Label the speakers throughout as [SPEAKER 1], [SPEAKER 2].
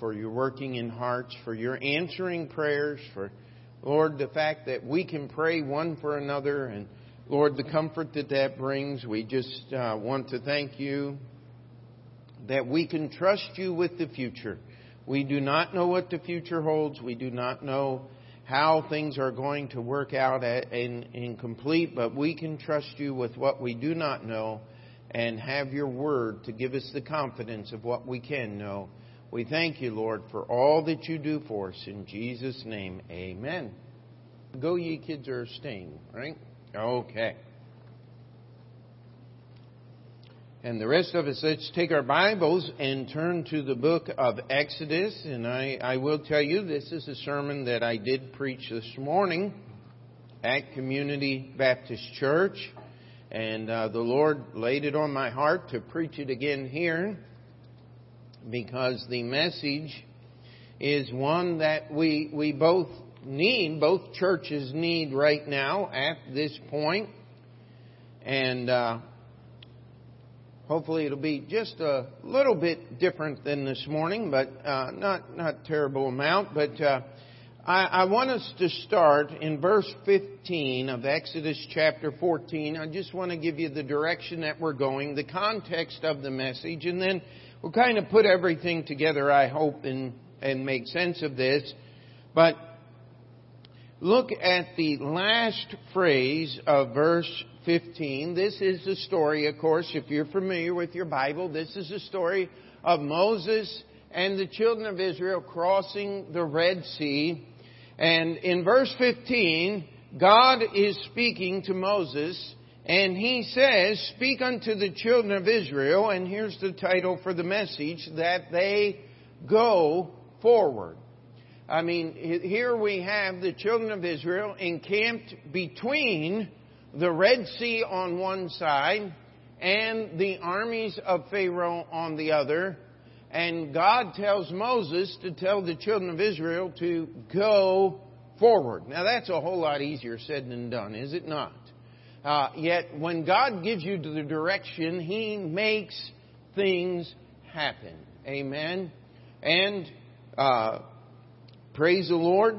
[SPEAKER 1] for your working in hearts, for your answering prayers, for, Lord, the fact that we can pray one for another, and, Lord, the comfort that that brings. We just uh, want to thank you that we can trust you with the future. We do not know what the future holds. We do not know how things are going to work out in, in complete, but we can trust you with what we do not know and have your word to give us the confidence of what we can know. We thank you, Lord, for all that you do for us. In Jesus' name, amen. Go, ye kids are staying, right? Okay. And the rest of us, let's take our Bibles and turn to the book of Exodus. And I, I will tell you, this is a sermon that I did preach this morning at Community Baptist Church. And uh, the Lord laid it on my heart to preach it again here because the message is one that we, we both need, both churches need right now at this point. And uh, Hopefully it'll be just a little bit different than this morning, but uh, not not terrible amount. But uh, I, I want us to start in verse 15 of Exodus chapter 14. I just want to give you the direction that we're going, the context of the message, and then we'll kind of put everything together. I hope and and make sense of this. But look at the last phrase of verse 15. This is the story, of course, if you're familiar with your Bible, this is the story of Moses and the children of Israel crossing the Red Sea. And in verse 15, God is speaking to Moses and he says, Speak unto the children of Israel, and here's the title for the message, that they go forward. I mean, here we have the children of Israel encamped between the Red Sea on one side and the armies of Pharaoh on the other. And God tells Moses to tell the children of Israel to go forward. Now that's a whole lot easier said than done, is it not? Uh, yet when God gives you the direction, He makes things happen. Amen. And uh, praise the Lord.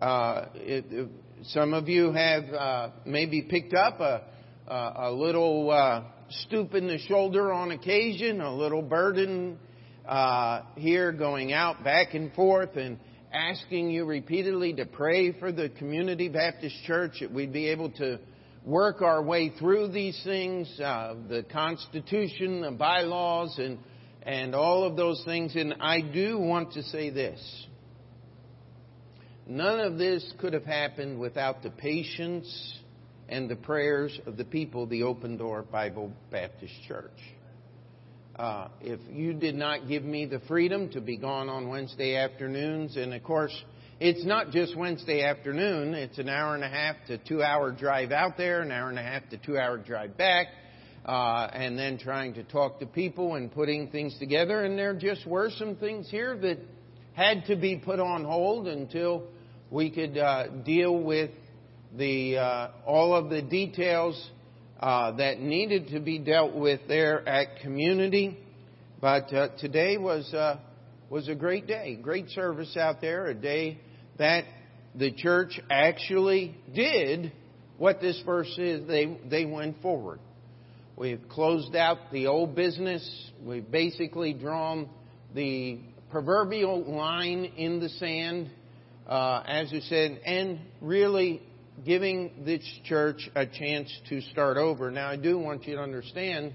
[SPEAKER 1] Uh, it, it, some of you have uh, maybe picked up a, a, a little uh, stoop in the shoulder on occasion, a little burden uh, here going out back and forth and asking you repeatedly to pray for the Community Baptist Church that we'd be able to work our way through these things, uh, the Constitution, the bylaws, and and all of those things. And I do want to say this. None of this could have happened without the patience and the prayers of the people of the Open Door Bible Baptist Church. Uh, if you did not give me the freedom to be gone on Wednesday afternoons, and of course, it's not just Wednesday afternoon, it's an hour and a half to two hour drive out there, an hour and a half to two hour drive back, uh, and then trying to talk to people and putting things together. And there just were some things here that had to be put on hold until we could uh, deal with the uh, all of the details uh, that needed to be dealt with there at community. But uh, today was uh, was a great day, great service out there, a day that the church actually did what this verse is. They they went forward. We've closed out the old business. We've basically drawn the proverbial line in the sand uh, as you said, and really giving this church a chance to start over. Now, I do want you to understand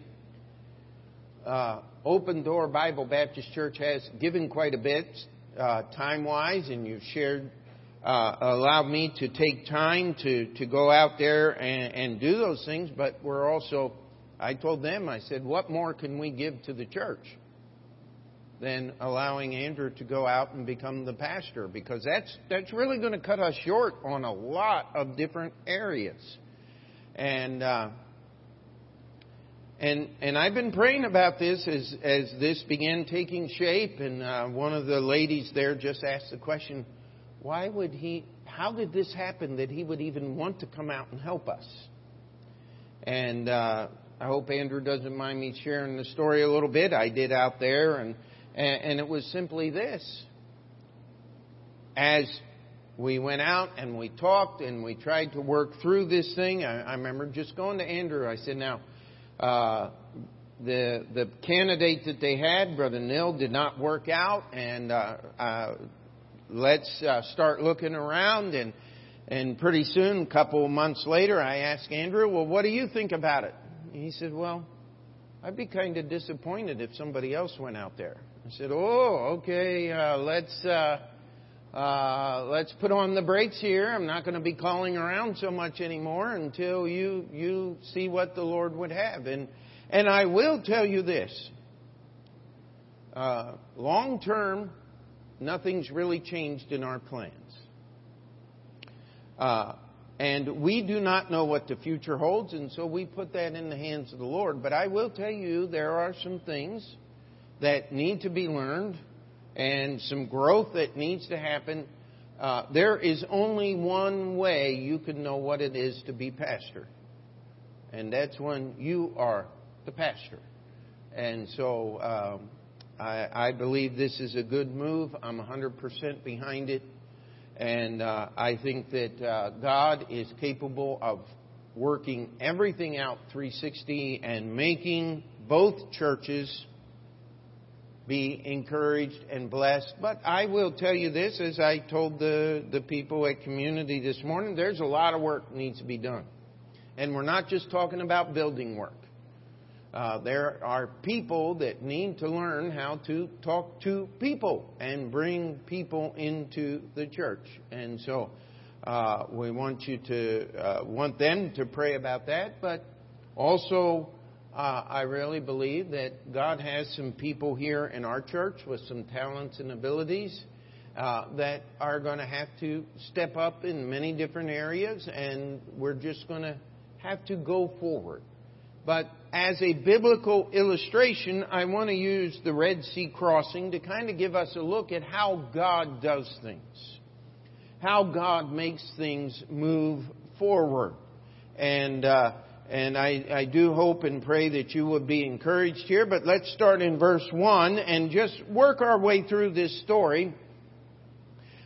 [SPEAKER 1] uh, Open Door Bible Baptist Church has given quite a bit uh, time wise, and you've shared, uh, allowed me to take time to, to go out there and, and do those things, but we're also, I told them, I said, what more can we give to the church? Than allowing Andrew to go out and become the pastor because that's that's really going to cut us short on a lot of different areas. And uh, and and I've been praying about this as as this began taking shape. And uh, one of the ladies there just asked the question, "Why would he? How did this happen that he would even want to come out and help us?" And uh, I hope Andrew doesn't mind me sharing the story a little bit. I did out there and And, it was simply this. As we went out and we talked and we tried to work through this thing, I, remember just going to Andrew. I said, now, uh, the the candidate that they had, Brother Neil, did not work out, and uh, uh, let's uh, start looking around. And and pretty soon, a couple of months later, I asked Andrew, "Well, what do you think about it?" And he said, "Well, I'd be kind of disappointed if somebody else went out there." I said, "Oh, okay, uh, let's." Uh, uh, let's put on the brakes here. I'm not going to be calling around so much anymore until you you see what the Lord would have. And and I will tell you this: uh, long term, nothing's really changed in our plans. Uh, and we do not know what the future holds, and so we put that in the hands of the Lord. But I will tell you, there are some things that need to be learned and some growth that needs to happen. Uh, there is only one way you can know what it is to be pastor, and that's when you are the pastor. And so um, I, I believe this is a good move. I'm 100% behind it. And uh, I think that uh, God is capable of working everything out 360 and making both churches be encouraged and blessed. But I will tell you this, as I told the, the people at community this morning, there's a lot of work needs to be done. And we're not just talking about building work. Uh, there are people that need to learn how to talk to people and bring people into the church. And so uh, we want you to uh, want them to pray about that, but also uh, I really believe that God has some people here in our church with some talents and abilities uh, that are going to have to step up in many different areas, and we're just going to have to go forward. But as a biblical illustration, I want to use the Red Sea crossing to kind of give us a look at how God does things, how God makes things move forward. And uh, and I, I do hope and pray that you will be encouraged here. But let's start in verse 1 and just work our way through this story.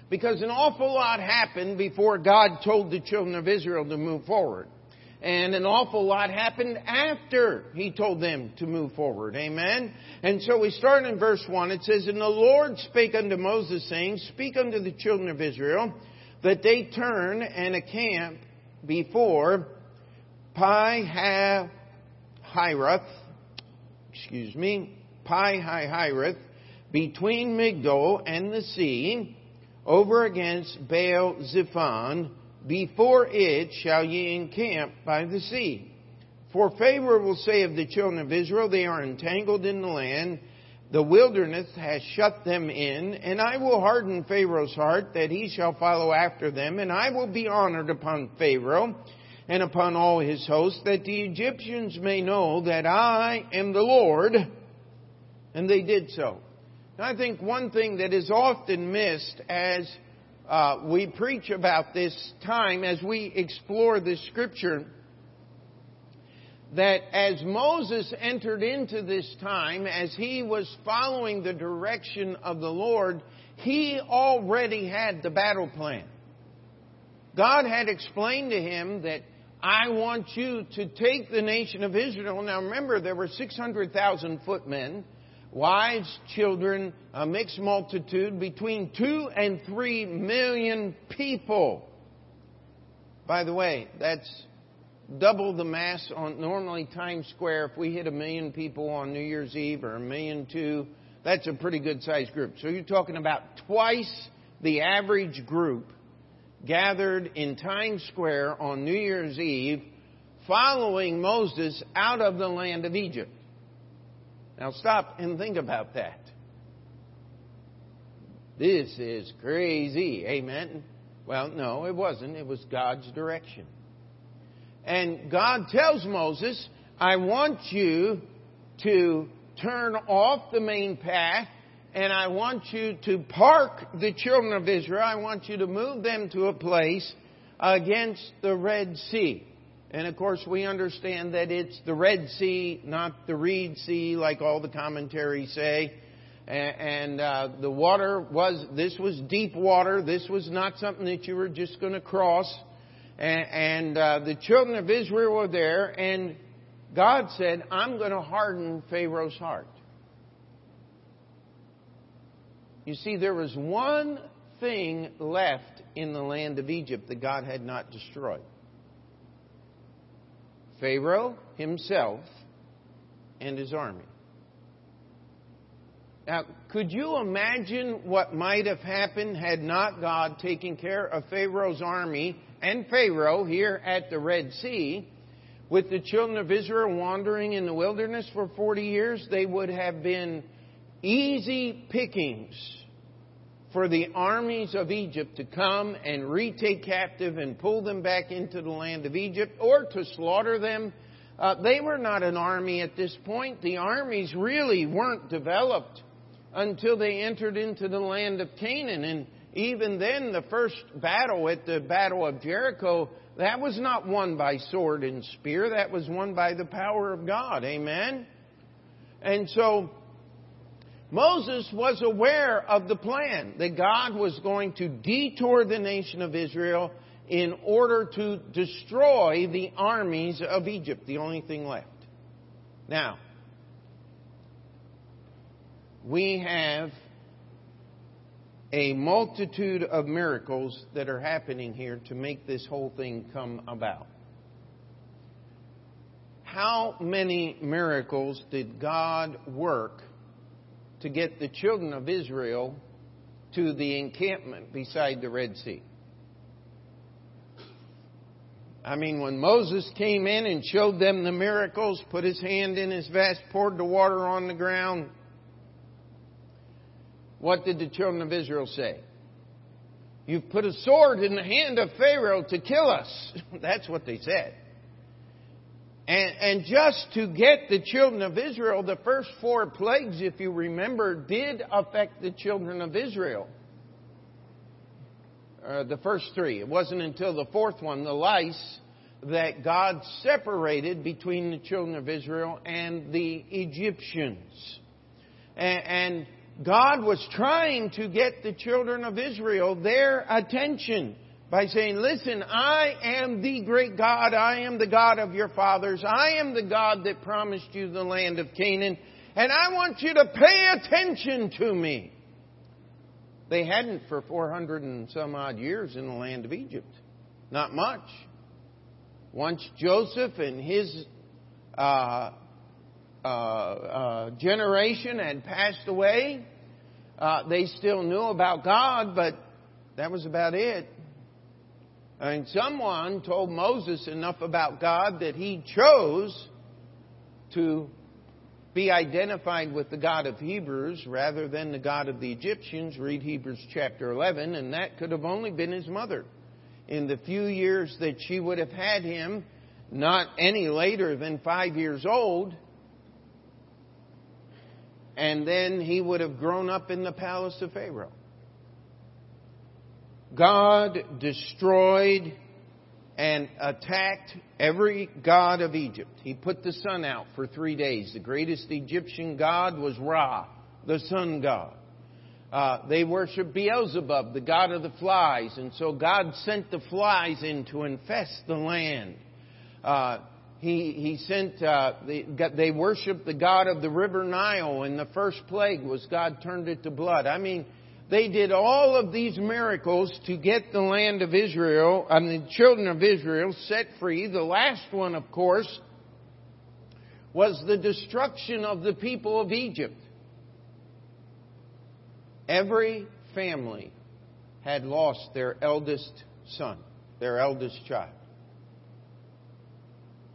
[SPEAKER 1] Because an awful lot happened before God told the children of Israel to move forward. And an awful lot happened after He told them to move forward. Amen? And so we start in verse 1. It says, And the Lord spake unto Moses, saying, Speak unto the children of Israel, that they turn and accamp before Pi Hiroth, excuse me, Pi Hiroth, between Migdol and the sea, over against Baal Zephon, before it shall ye encamp by the sea. For Pharaoh will say of the children of Israel, they are entangled in the land, the wilderness has shut them in, and I will harden Pharaoh's heart that he shall follow after them, and I will be honored upon Pharaoh and upon all his hosts, that the Egyptians may know that I am the Lord. And they did so. Now, I think one thing that is often missed as uh, we preach about this time, as we explore this scripture, that as Moses entered into this time, as he was following the direction of the Lord, he already had the battle plan. God had explained to him that I want you to take the nation of Israel. Now remember, there were 600,000 footmen, wives, children, a mixed multitude, between two and three million people. By the way, that's double the mass on normally Times Square. If we hit a million people on New Year's Eve or a million two, that's a pretty good sized group. So you're talking about twice the average group gathered in Times Square on New Year's Eve following Moses out of the land of Egypt. Now stop and think about that. This is crazy. Amen. Well, no, it wasn't. It was God's direction. And God tells Moses, I want you to turn off the main path and I want you to park the children of Israel. I want you to move them to a place against the Red Sea. And of course, we understand that it's the Red Sea, not the Reed Sea, like all the commentaries say. and, uh, the water was this was deep water. This was not something that you were just going to cross. And, uh, the children of Israel were there, and God said, "I'm going to harden Pharaoh's heart." You see, there was one thing left in the land of Egypt that God had not destroyed. Pharaoh himself and his army. Now, could you imagine what might have happened had not God taken care of Pharaoh's army and Pharaoh here at the Red Sea? With the children of Israel wandering in the wilderness for 40 years, they would have been easy pickings for the armies of Egypt to come and retake captive and pull them back into the land of Egypt or to slaughter them. Uh, they were not an army at this point. The armies really weren't developed until they entered into the land of Canaan. And even then, the first battle at the Battle of Jericho, that was not won by sword and spear. That was won by the power of God. Amen? And so, Moses was aware of the plan that God was going to detour the nation of Israel in order to destroy the armies of Egypt, the only thing left. Now, we have a multitude of miracles that are happening here to make this whole thing come about. How many miracles did God work to get the children of Israel to the encampment beside the Red Sea? I mean, when Moses came in and showed them the miracles, put his hand in his vest, poured the water on the ground, what did the children of Israel say? You've put a sword in the hand of Pharaoh to kill us. That's what they said. And, and, just to get the children of Israel, the first four plagues, if you remember, did affect the children of Israel. Uh, the first three. It wasn't until the fourth one, the lice, that God separated between the children of Israel and the Egyptians. And, and God was trying to get the children of Israel their attention by saying, Listen, I am the great God. I am the God of your fathers. I am the God that promised you the land of Canaan. And I want you to pay attention to me. They hadn't for 400 and some odd years in the land of Egypt. Not much. Once Joseph and his uh, uh, uh, generation had passed away. Uh, they still knew about God, but that was about it. And someone told Moses enough about God that he chose to be identified with the God of Hebrews rather than the God of the Egyptians. Read Hebrews chapter 11, and that could have only been his mother. In the few years that she would have had him, not any later than five years old, and then he would have grown up in the palace of Pharaoh. God destroyed and attacked every god of Egypt. He put the sun out for three days. The greatest Egyptian god was Ra, the sun god. Uh, they worshiped Beelzebub, the god of the flies, and so God sent the flies in to infest the land. Uh, he, he sent, uh, they, they worshiped the God of the river Nile, and the first plague was God turned it to blood. I mean, they did all of these miracles to get the land of Israel, I mean, the children of Israel set free. The last one, of course, was the destruction of the people of Egypt. Every family had lost their eldest son, their eldest child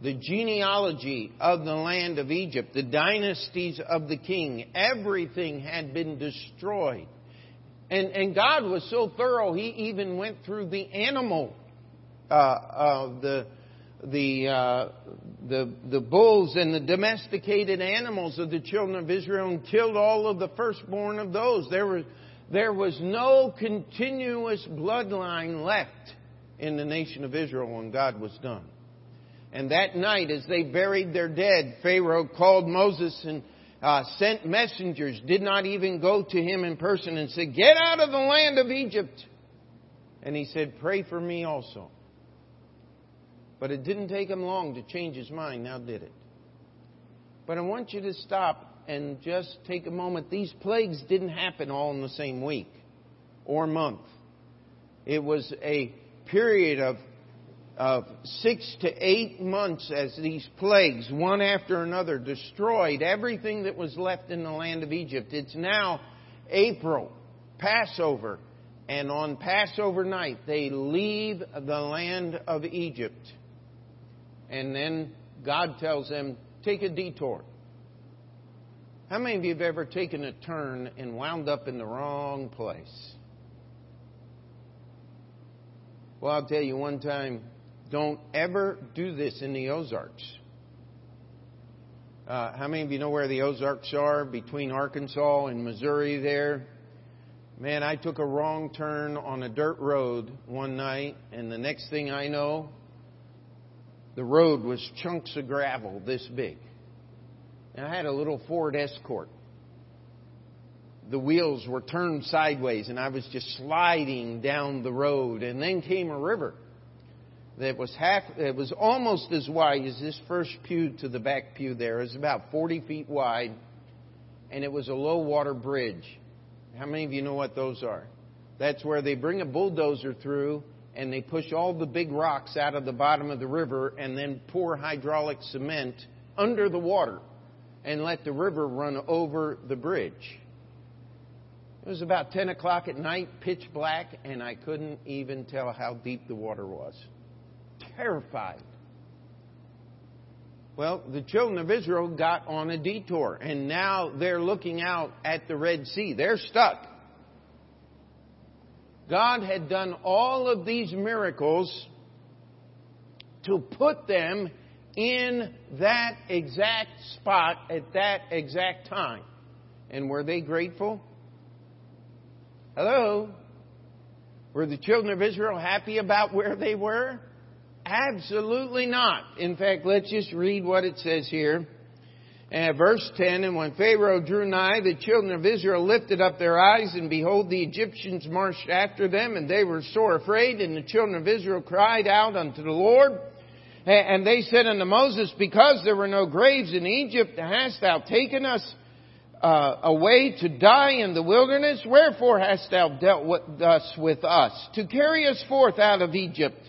[SPEAKER 1] the genealogy of the land of Egypt, the dynasties of the king, everything had been destroyed. And, and God was so thorough, He even went through the animal, uh, uh, the, the, uh, the, the bulls and the domesticated animals of the children of Israel and killed all of the firstborn of those. There was, there was no continuous bloodline left in the nation of Israel when God was done. And that night, as they buried their dead, Pharaoh called Moses and, uh, sent messengers, did not even go to him in person and said, Get out of the land of Egypt. And he said, Pray for me also. But it didn't take him long to change his mind, now did it? But I want you to stop and just take a moment. These plagues didn't happen all in the same week or month. It was a period of, of six to eight months as these plagues, one after another, destroyed everything that was left in the land of Egypt. It's now April, Passover, and on Passover night they leave the land of Egypt. And then God tells them, take a detour. How many of you have ever taken a turn and wound up in the wrong place? Well, I'll tell you one time, don't ever do this in the Ozarks. Uh, how many of you know where the Ozarks are? Between Arkansas and Missouri there. Man, I took a wrong turn on a dirt road one night, and the next thing I know, the road was chunks of gravel this big. And I had a little Ford Escort the wheels were turned sideways and I was just sliding down the road. And then came a river that was half, it was almost as wide as this first pew to the back pew there. It was about 40 feet wide and it was a low water bridge. How many of you know what those are? That's where they bring a bulldozer through and they push all the big rocks out of the bottom of the river and then pour hydraulic cement under the water and let the river run over the bridge. It was about 10 o'clock at night, pitch black, and I couldn't even tell how deep the water was. Terrified. Well, the children of Israel got on a detour, and now they're looking out at the Red Sea. They're stuck. God had done all of these miracles to put them in that exact spot at that exact time. And were they grateful? Hello? Were the children of Israel happy about where they were? Absolutely not. In fact, let's just read what it says here. Uh, verse 10, And when Pharaoh drew nigh, the children of Israel lifted up their eyes, and behold, the Egyptians marched after them, and they were sore afraid. And the children of Israel cried out unto the Lord. And they said unto Moses, Because there were no graves in Egypt, hast thou taken us uh, away to die in the wilderness? Wherefore hast thou dealt with, thus with us? To carry us forth out of Egypt.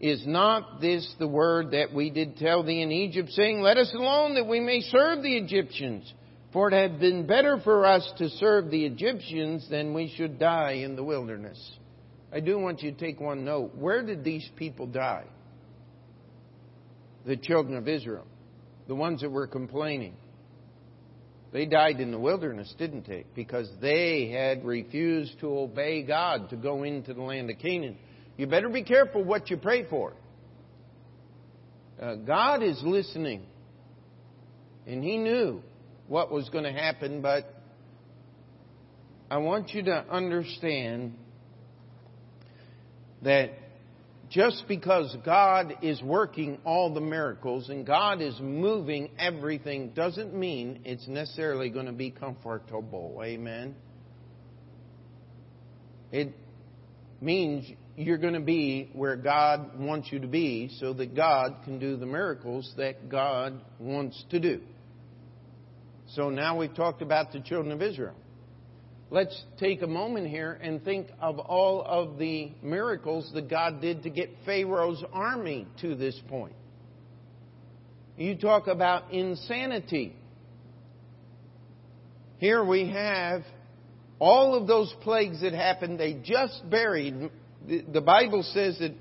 [SPEAKER 1] Is not this the word that we did tell thee in Egypt, saying, Let us alone that we may serve the Egyptians? For it had been better for us to serve the Egyptians than we should die in the wilderness. I do want you to take one note. Where did these people die? The children of Israel. The ones that were complaining. They died in the wilderness, didn't they? Because they had refused to obey God to go into the land of Canaan. You better be careful what you pray for. Uh, God is listening. And He knew what was going to happen, but I want you to understand that just because God is working all the miracles and God is moving everything doesn't mean it's necessarily going to be comfortable. Amen. It means you're going to be where God wants you to be so that God can do the miracles that God wants to do. So now we've talked about the children of Israel let's take a moment here and think of all of the miracles that God did to get Pharaoh's army to this point. You talk about insanity. Here we have all of those plagues that happened, they just buried. The Bible says that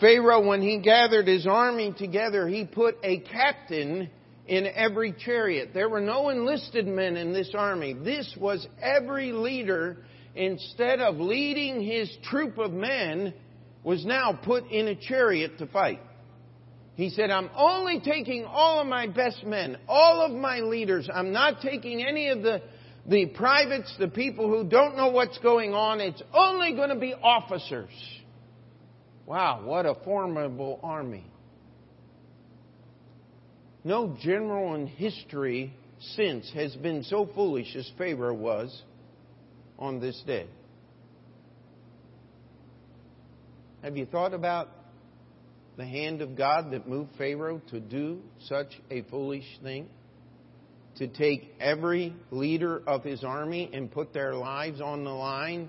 [SPEAKER 1] Pharaoh, when he gathered his army together, he put a captain in every chariot. There were no enlisted men in this army. This was every leader, instead of leading his troop of men, was now put in a chariot to fight. He said, I'm only taking all of my best men, all of my leaders. I'm not taking any of the, the privates, the people who don't know what's going on. It's only going to be officers. Wow, what a formidable army. No general in history since has been so foolish as Pharaoh was on this day. Have you thought about the hand of God that moved Pharaoh to do such a foolish thing? To take every leader of his army and put their lives on the line?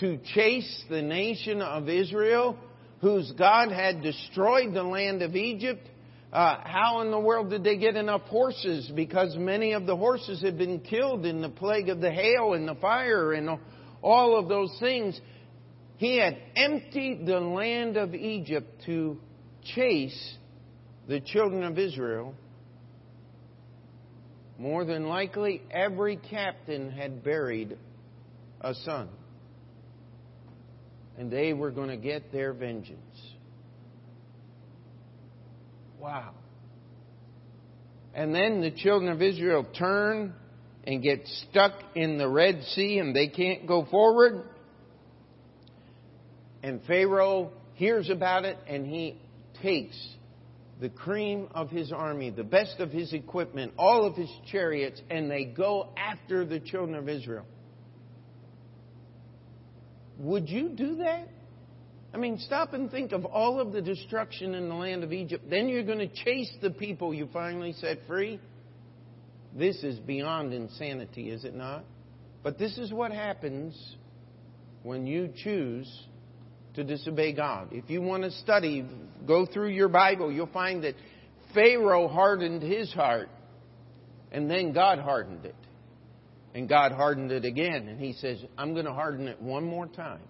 [SPEAKER 1] To chase the nation of Israel, whose God had destroyed the land of Egypt? Uh, how in the world did they get enough horses? Because many of the horses had been killed in the plague of the hail and the fire and all of those things. He had emptied the land of Egypt to chase the children of Israel, more than likely every captain had buried a son. And they were going to get their vengeance. Wow. And then the children of Israel turn and get stuck in the Red Sea and they can't go forward. And Pharaoh hears about it and he takes the cream of his army, the best of his equipment, all of his chariots, and they go after the children of Israel. Would you do that? I mean, stop and think of all of the destruction in the land of Egypt. Then you're going to chase the people you finally set free. This is beyond insanity, is it not? But this is what happens when you choose to disobey God. If you want to study, go through your Bible, you'll find that Pharaoh hardened his heart, and then God hardened it. And God hardened it again, and he says, I'm going to harden it one more time.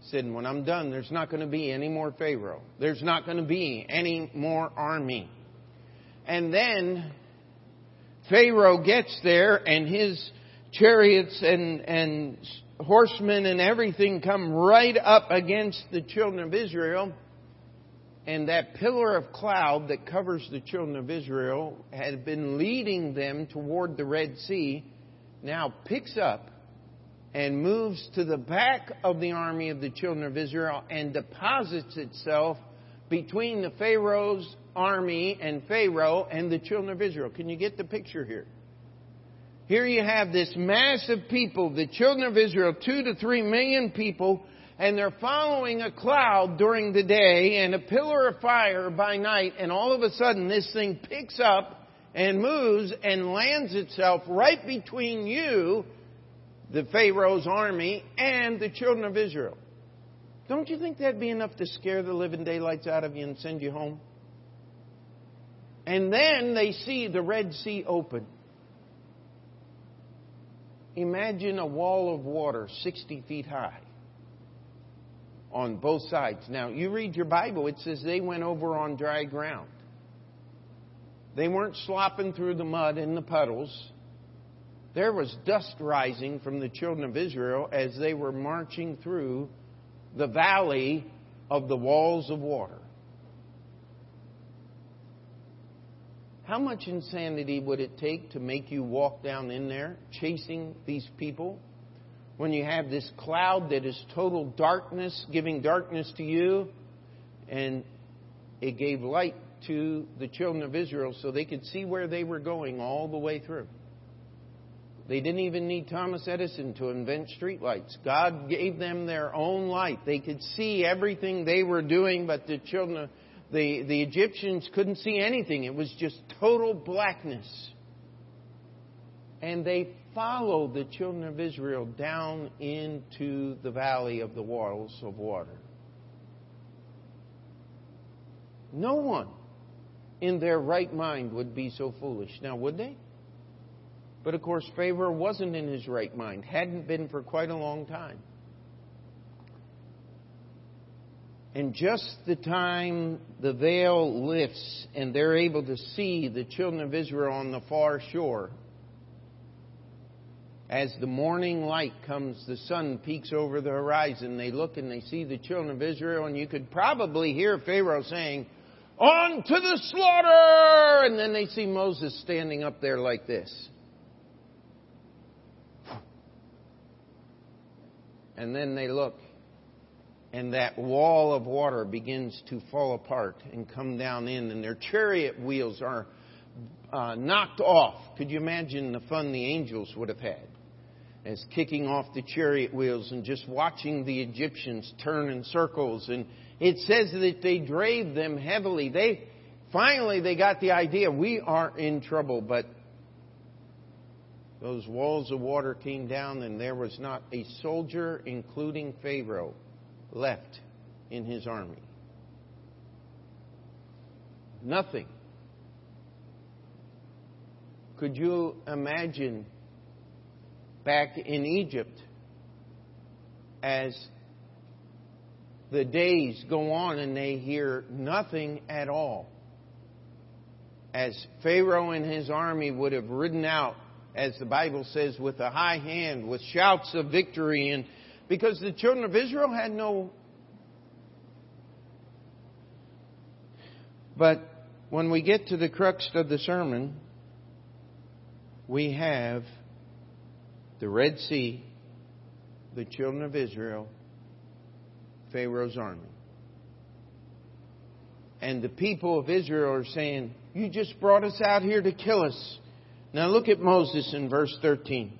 [SPEAKER 1] He said, when I'm done, there's not going to be any more Pharaoh. There's not going to be any more army. And then Pharaoh gets there, and his chariots and, and horsemen and everything come right up against the children of Israel. And that pillar of cloud that covers the children of Israel had been leading them toward the Red Sea, now picks up and moves to the back of the army of the children of Israel and deposits itself between the Pharaoh's army and Pharaoh and the children of Israel. Can you get the picture here? Here you have this massive people, the children of Israel, two to three million people, and they're following a cloud during the day and a pillar of fire by night, and all of a sudden this thing picks up and moves and lands itself right between you, the Pharaoh's army, and the children of Israel. Don't you think that'd be enough to scare the living daylights out of you and send you home? And then they see the Red Sea open. Imagine a wall of water 60 feet high on both sides. Now, you read your Bible, it says they went over on dry ground. They weren't slopping through the mud and the puddles. There was dust rising from the children of Israel as they were marching through the valley of the walls of water. How much insanity would it take to make you walk down in there chasing these people when you have this cloud that is total darkness, giving darkness to you, and it gave light to the children of Israel so they could see where they were going all the way through? They didn't even need Thomas Edison to invent streetlights. God gave them their own light. They could see everything they were doing, but the children the, the Egyptians couldn't see anything. It was just total blackness. And they followed the children of Israel down into the valley of the walls of water. No one in their right mind would be so foolish. Now, would they? But of course, Pharaoh wasn't in his right mind, hadn't been for quite a long time. And just the time the veil lifts and they're able to see the children of Israel on the far shore, as the morning light comes, the sun peeks over the horizon. They look and they see the children of Israel, and you could probably hear Pharaoh saying, On to the slaughter! And then they see Moses standing up there like this. And then they look, and that wall of water begins to fall apart and come down in, and their chariot wheels are uh, knocked off. Could you imagine the fun the angels would have had? As kicking off the chariot wheels and just watching the Egyptians turn in circles. And it says that they drave them heavily. They finally they got the idea we are in trouble, but those walls of water came down and there was not a soldier, including Pharaoh, left in his army. Nothing. Could you imagine back in Egypt as the days go on and they hear nothing at all? As Pharaoh and his army would have ridden out, as the Bible says, with a high hand, with shouts of victory, and because the children of Israel had no. But when we get to the crux of the sermon, we have the Red Sea, the children of Israel, Pharaoh's army. And the people of Israel are saying, You just brought us out here to kill us. Now look at Moses in verse 13.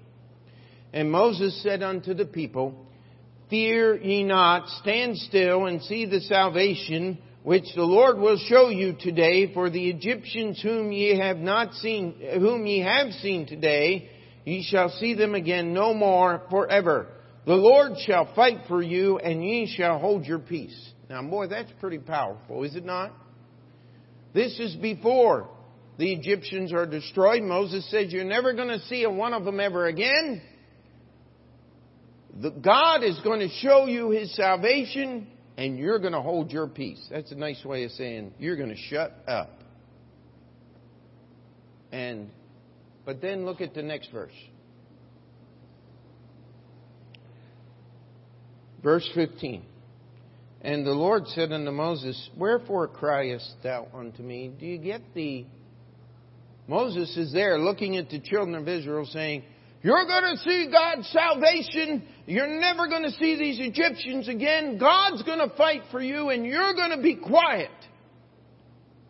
[SPEAKER 1] And Moses said unto the people, Fear ye not, stand still and see the salvation which the Lord will show you today, for the Egyptians whom ye have not seen, whom ye have seen today, ye shall see them again no more forever. The Lord shall fight for you, and ye shall hold your peace. Now, boy, that's pretty powerful, is it not? This is before the Egyptians are destroyed. Moses says, You're never going to see a one of them ever again. The God is going to show you His salvation and you're going to hold your peace. That's a nice way of saying you're going to shut up. And but then look at the next verse. Verse 15. And the Lord said unto Moses, Wherefore criest thou unto me? Do you get the. Moses is there looking at the children of Israel saying, you're going to see God's salvation. You're never going to see these Egyptians again. God's going to fight for you and you're going to be quiet.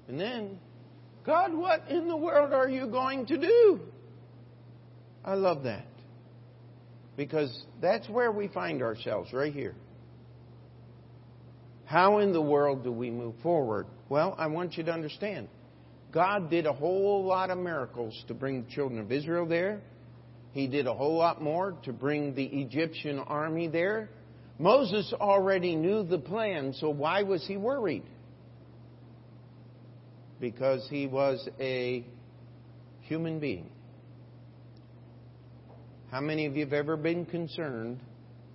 [SPEAKER 1] And then, God, what in the world are you going to do? I love that. Because that's where we find ourselves, right here. How in the world do we move forward? Well, I want you to understand. God did a whole lot of miracles to bring the children of Israel there. He did a whole lot more to bring the Egyptian army there. Moses already knew the plan, so why was he worried? Because he was a human being. How many of you have ever been concerned,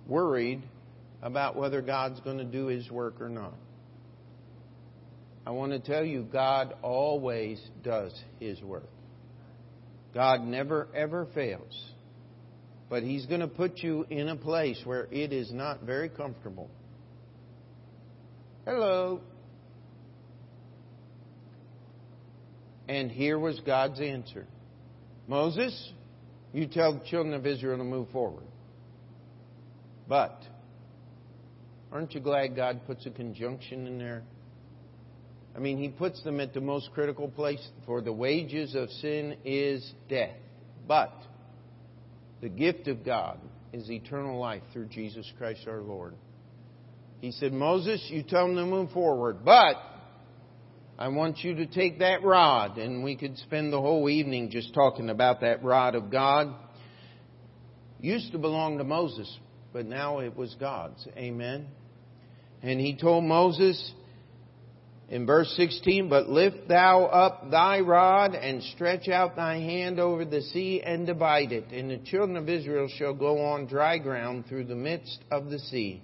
[SPEAKER 1] worried about whether God's going to do his work or not? I want to tell you, God always does his work. God never, ever fails. But He's going to put you in a place where it is not very comfortable. Hello. And here was God's answer Moses, you tell the children of Israel to move forward. But, aren't you glad God puts a conjunction in there? I mean, He puts them at the most critical place, for the wages of sin is death. But, the gift of God is eternal life through Jesus Christ our Lord. He said, Moses, you tell them to move forward, but I want you to take that rod, and we could spend the whole evening just talking about that rod of God. Used to belong to Moses, but now it was God's. Amen. And he told Moses, in verse 16, but lift thou up thy rod and stretch out thy hand over the sea and divide it. And the children of Israel shall go on dry ground through the midst of the sea.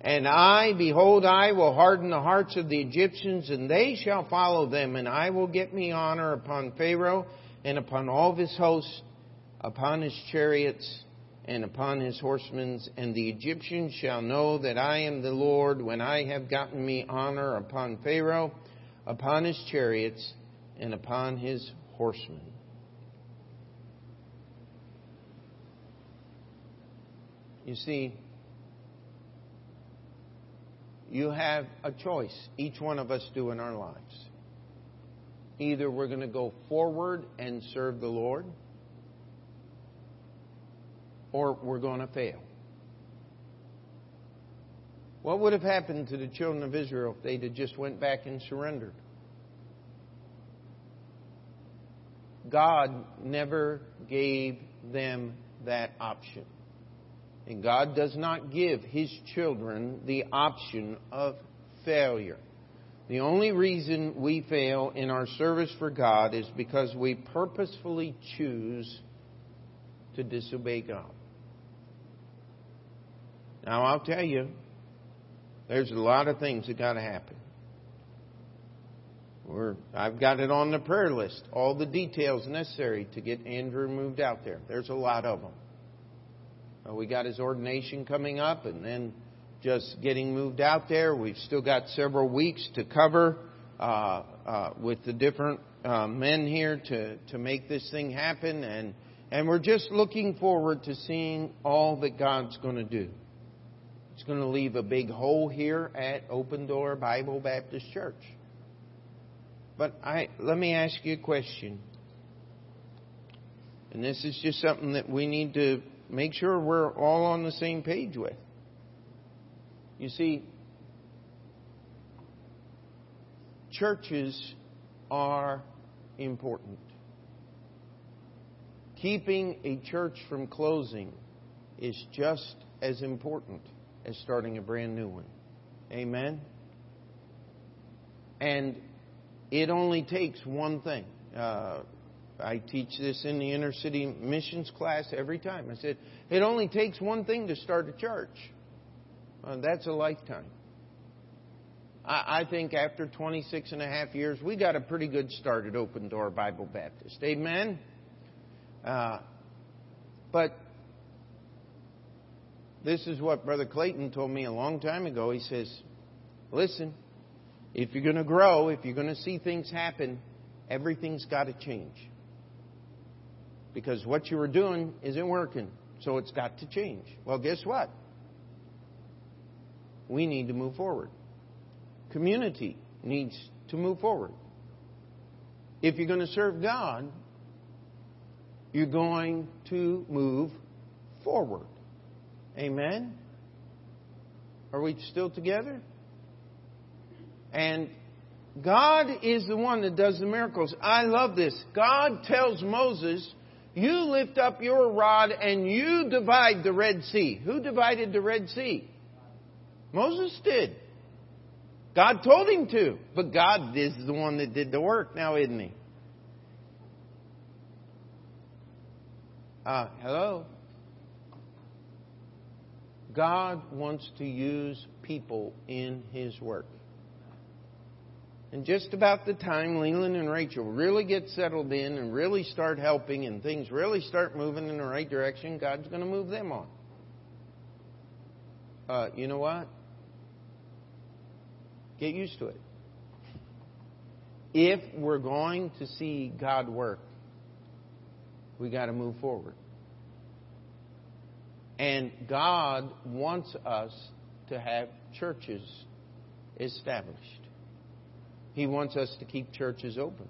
[SPEAKER 1] And I, behold, I will harden the hearts of the Egyptians, and they shall follow them, and I will get me honor upon Pharaoh and upon all his hosts, upon his chariots and upon his horsemen, and the Egyptians shall know that I am the Lord when I have gotten me honor upon Pharaoh, upon his chariots, and upon his horsemen. You see, you have a choice, each one of us do in our lives. Either we're going to go forward and serve the Lord, or we're going to fail. What would have happened to the children of Israel if they'd have just went back and surrendered? God never gave them that option. And God does not give His children the option of failure. The only reason we fail in our service for God is because we purposefully choose to disobey God. Now, I'll tell you, there's a lot of things that got to happen. We're, I've got it on the prayer list, all the details necessary to get Andrew moved out there. There's a lot of them. Uh, we got his ordination coming up and then just getting moved out there. We've still got several weeks to cover uh, uh, with the different uh, men here to, to make this thing happen. And, and we're just looking forward to seeing all that God's going to do. It's going to leave a big hole here at Open Door Bible Baptist Church. But I, let me ask you a question. And this is just something that we need to make sure we're all on the same page with. You see, churches are important. Keeping a church from closing is just as important as starting a brand new one. Amen? And it only takes one thing. Uh, I teach this in the inner city missions class every time. I said, it only takes one thing to start a church. Uh, that's a lifetime. I, I think after 26 and a half years, we got a pretty good start at Open Door Bible Baptist. Amen? Uh, but this is what Brother Clayton told me a long time ago. He says, listen, if you're going to grow, if you're going to see things happen, everything's got to change. Because what you were doing isn't working, so it's got to change. Well, guess what? We need to move forward. Community needs to move forward. If you're going to serve God, you're going to move forward. Amen? Are we still together? And God is the one that does the miracles. I love this. God tells Moses, You lift up your rod and you divide the Red Sea. Who divided the Red Sea? Moses did. God told him to, but God is the one that did the work now, isn't he? Uh, hello? God wants to use people in His work. And just about the time Leland and Rachel really get settled in and really start helping and things really start moving in the right direction, God's going to move them on. Uh, you know what? Get used to it. If we're going to see God work, we got to move forward. And God wants us to have churches established. He wants us to keep churches open.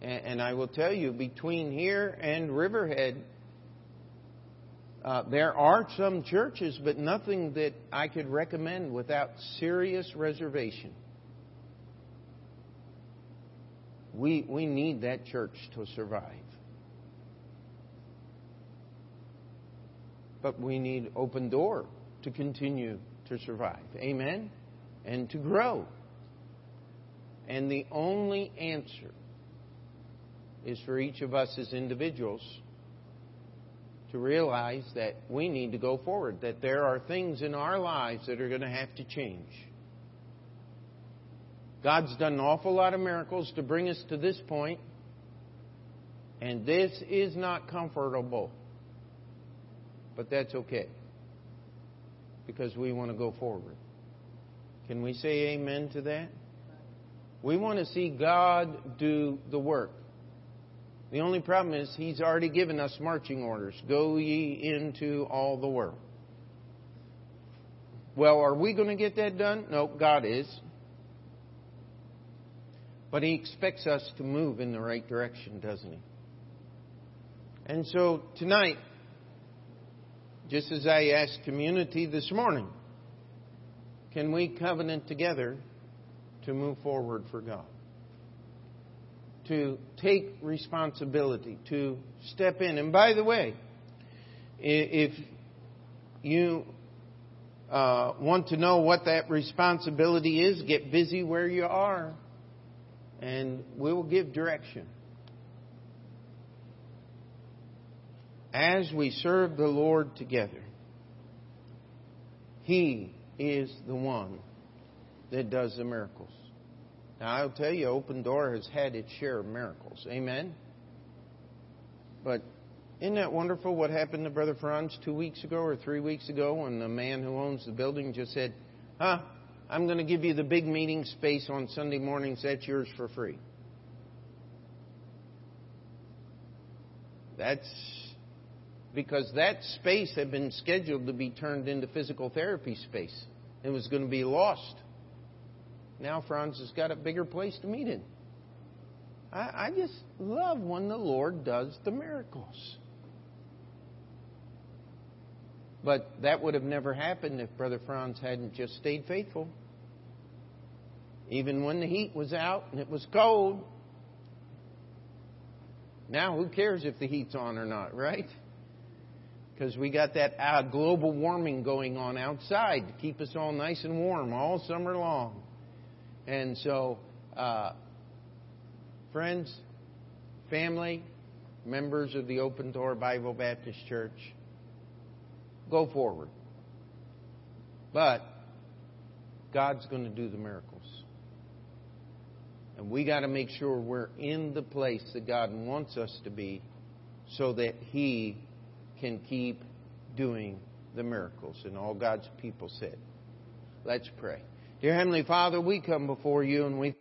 [SPEAKER 1] And, I will tell you, between here and Riverhead, uh, there are some churches, but nothing that I could recommend without serious reservation. We, we need that church to survive. But we need open door to continue to survive. Amen? And to grow. And the only answer is for each of us as individuals to realize that we need to go forward, that there are things in our lives that are going to have to change. God's done an awful lot of miracles to bring us to this point, and this is not comfortable. But that's okay. Because we want to go forward. Can we say amen to that? We want to see God do the work. The only problem is He's already given us marching orders. Go ye into all the world. Well, are we going to get that done? No, God is. But He expects us to move in the right direction, doesn't He? And so tonight, just as I asked community this morning, can we covenant together to move forward for God? To take responsibility, to step in. And by the way, if you uh, want to know what that responsibility is, get busy where you are, and we will give direction. As we serve the Lord together, He is the one that does the miracles. Now, I'll tell you, Open Door has had its share of miracles. Amen? But isn't that wonderful what happened to Brother Franz two weeks ago or three weeks ago when the man who owns the building just said, Huh, I'm going to give you the big meeting space on Sunday mornings. That's yours for free. That's because that space had been scheduled to be turned into physical therapy space. It was going to be lost. Now Franz has got a bigger place to meet in. I, I just love when the Lord does the miracles. But that would have never happened if Brother Franz hadn't just stayed faithful. Even when the heat was out and it was cold. Now, who cares if the heat's on or not, right? Because we got that uh, global warming going on outside to keep us all nice and warm all summer long. And so, uh, friends, family, members of the Open Door Bible Baptist Church, go forward. But God's going to do the miracles. And we got to make sure we're in the place that God wants us to be so that He can keep doing the miracles. And all God's people said. Let's pray. Dear Heavenly Father, we come before you and we